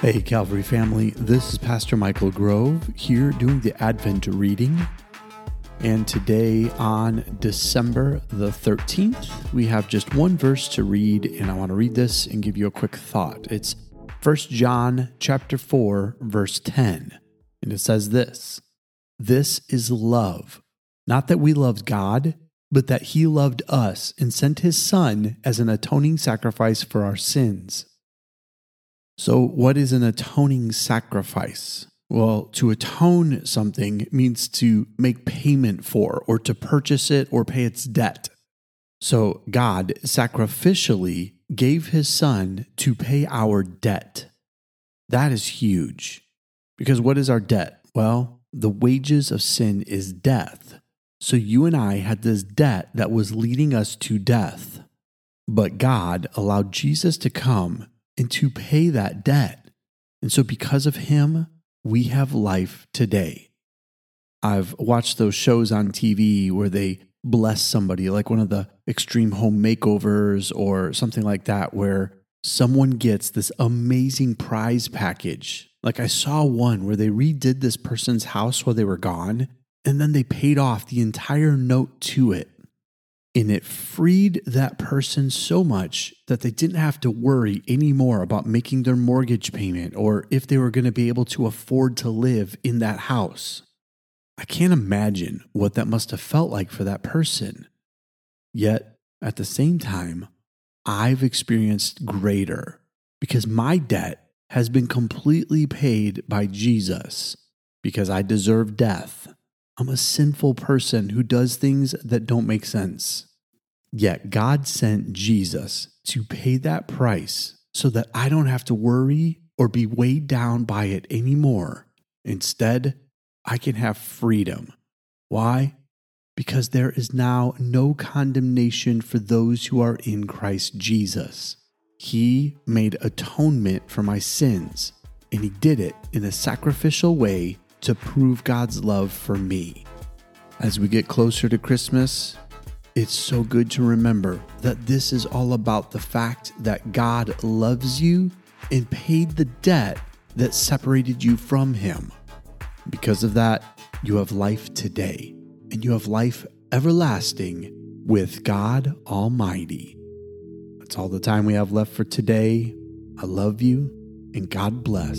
Hey, Calvary family, this is Pastor Michael Grove here doing the Advent reading. And today, on December the 13th, we have just one verse to read, and I want to read this and give you a quick thought. It's 1 John chapter 4, verse 10. And it says this This is love, not that we loved God, but that He loved us and sent His Son as an atoning sacrifice for our sins. So, what is an atoning sacrifice? Well, to atone something means to make payment for, or to purchase it or pay its debt. So, God sacrificially gave his son to pay our debt. That is huge. Because what is our debt? Well, the wages of sin is death. So, you and I had this debt that was leading us to death. But God allowed Jesus to come and to pay that debt. And so, because of him, we have life today. I've watched those shows on TV where they bless somebody, like one of the extreme home makeovers or something like that, where someone gets this amazing prize package. Like I saw one where they redid this person's house while they were gone, and then they paid off the entire note to it. And it freed that person so much that they didn't have to worry anymore about making their mortgage payment or if they were going to be able to afford to live in that house. I can't imagine what that must have felt like for that person. Yet, at the same time, I've experienced greater because my debt has been completely paid by Jesus because I deserve death I'm a sinful person who does things that don't make sense. Yet God sent Jesus to pay that price so that I don't have to worry or be weighed down by it anymore. Instead, I can have freedom. Why? Because there is now no condemnation for those who are in Christ Jesus. He made atonement for my sins, and He did it in a sacrificial way to prove God's love for me. As we get closer to Christmas, it's so good to remember that this is all about the fact that God loves you and paid the debt that separated you from Him. Because of that, you have life today and you have life everlasting with God Almighty. That's all the time we have left for today. I love you and God bless.